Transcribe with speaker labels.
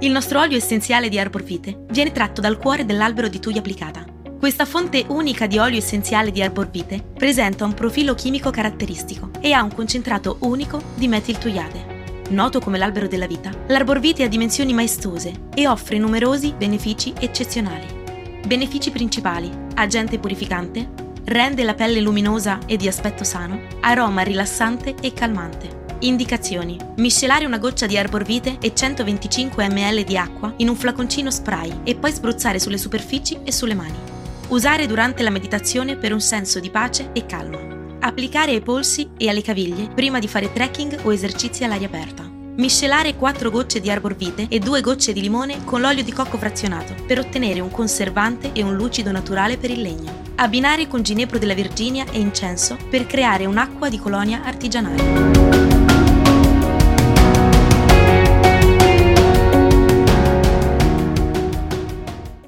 Speaker 1: Il nostro olio essenziale di Arbor Vite viene tratto dal cuore dell'albero di Tuia applicata. Questa fonte unica di olio essenziale di Arbor Vite presenta un profilo chimico caratteristico e ha un concentrato unico di metiltuiate. Noto come l'albero della vita, l'Arbor Vite ha dimensioni maestose e offre numerosi benefici eccezionali. Benefici principali: agente purificante, rende la pelle luminosa e di aspetto sano, aroma rilassante e calmante. Indicazioni. Miscelare una goccia di Arbor Vite e 125 ml di acqua in un flaconcino spray e poi spruzzare sulle superfici e sulle mani. Usare durante la meditazione per un senso di pace e calma. Applicare ai polsi e alle caviglie prima di fare trekking o esercizi all'aria aperta. Miscelare 4 gocce di Arbor Vite e 2 gocce di limone con l'olio di cocco frazionato per ottenere un conservante e un lucido naturale per il legno. Abbinare con ginepro della Virginia e incenso per creare un'acqua di colonia artigianale.